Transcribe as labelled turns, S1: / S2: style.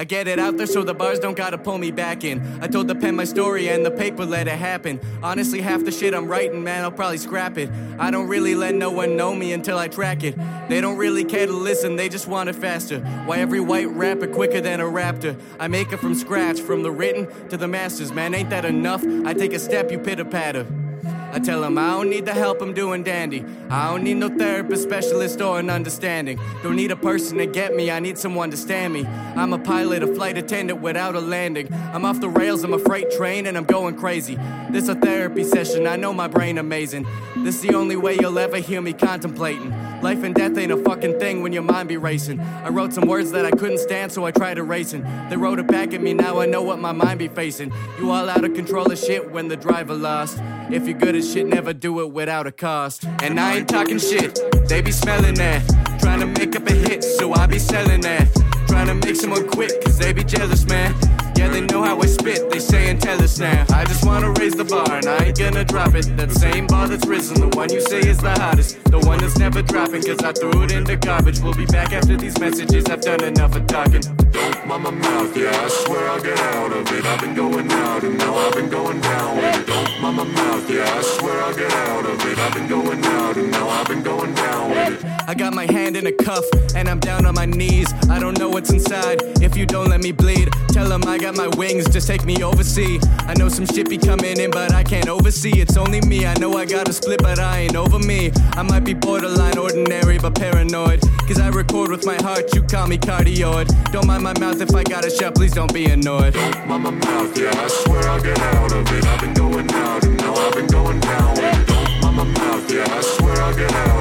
S1: I get it out there so the bars don't gotta pull me back in. I told the pen my story and the paper let it happen. Honestly, half the shit I'm writing, man, I'll probably scrap it. I don't really let no one know me until I track it. They don't really care to listen, they just want it faster. Why every white rapper quicker than a raptor? I make it from scratch, from the written to the masters, man, ain't that enough? I take a step, you pitter patter. I tell him I don't need the help, I'm doing dandy. I don't need no therapist, specialist, or an understanding. Don't need a person to get me, I need someone to stand me. I'm a pilot, a flight attendant without a landing. I'm off the rails, I'm a freight train, and I'm going crazy. This a therapy session, I know my brain amazing. This the only way you'll ever hear me contemplating. Life and death ain't a fucking thing when your mind be racing. I wrote some words that I couldn't stand, so I tried erasing. They wrote it back at me, now I know what my mind be facing. You all out of control of shit when the driver lost. If you're good at shit, never do it without a cost. And I ain't talking shit, they be smelling that. Trying to make up a hit, so I be selling that. Trying to make someone quit, cause they be jealous, man. Yeah, they know how I spit, they say and tell us now. I just wanna raise the bar and I ain't gonna drop it. That same bar that's risen, the one you say is the hottest. The one that's never dropping, cause I threw it in the garbage. We'll be back after these messages, I've done enough of talking.
S2: Don't my mouth, my mouth, yeah, I swear I'll get out of it. I've been going out and now I've been going down with it.
S1: I got my hand in a cuff and I'm down on my knees. I don't know what's inside if you don't let me bleed. Tell them I got my wings, just take me overseas. I know some shit be coming in, but I can't oversee. It's only me. I know I got a split, but I ain't over me. I might be borderline ordinary, but paranoid. Cause I record with my heart, you call me cardioid. Don't mind my mouth if I got a shut, please don't be annoyed.
S2: Don't mind my mouth, yeah, I swear I'll get out of it. I've get out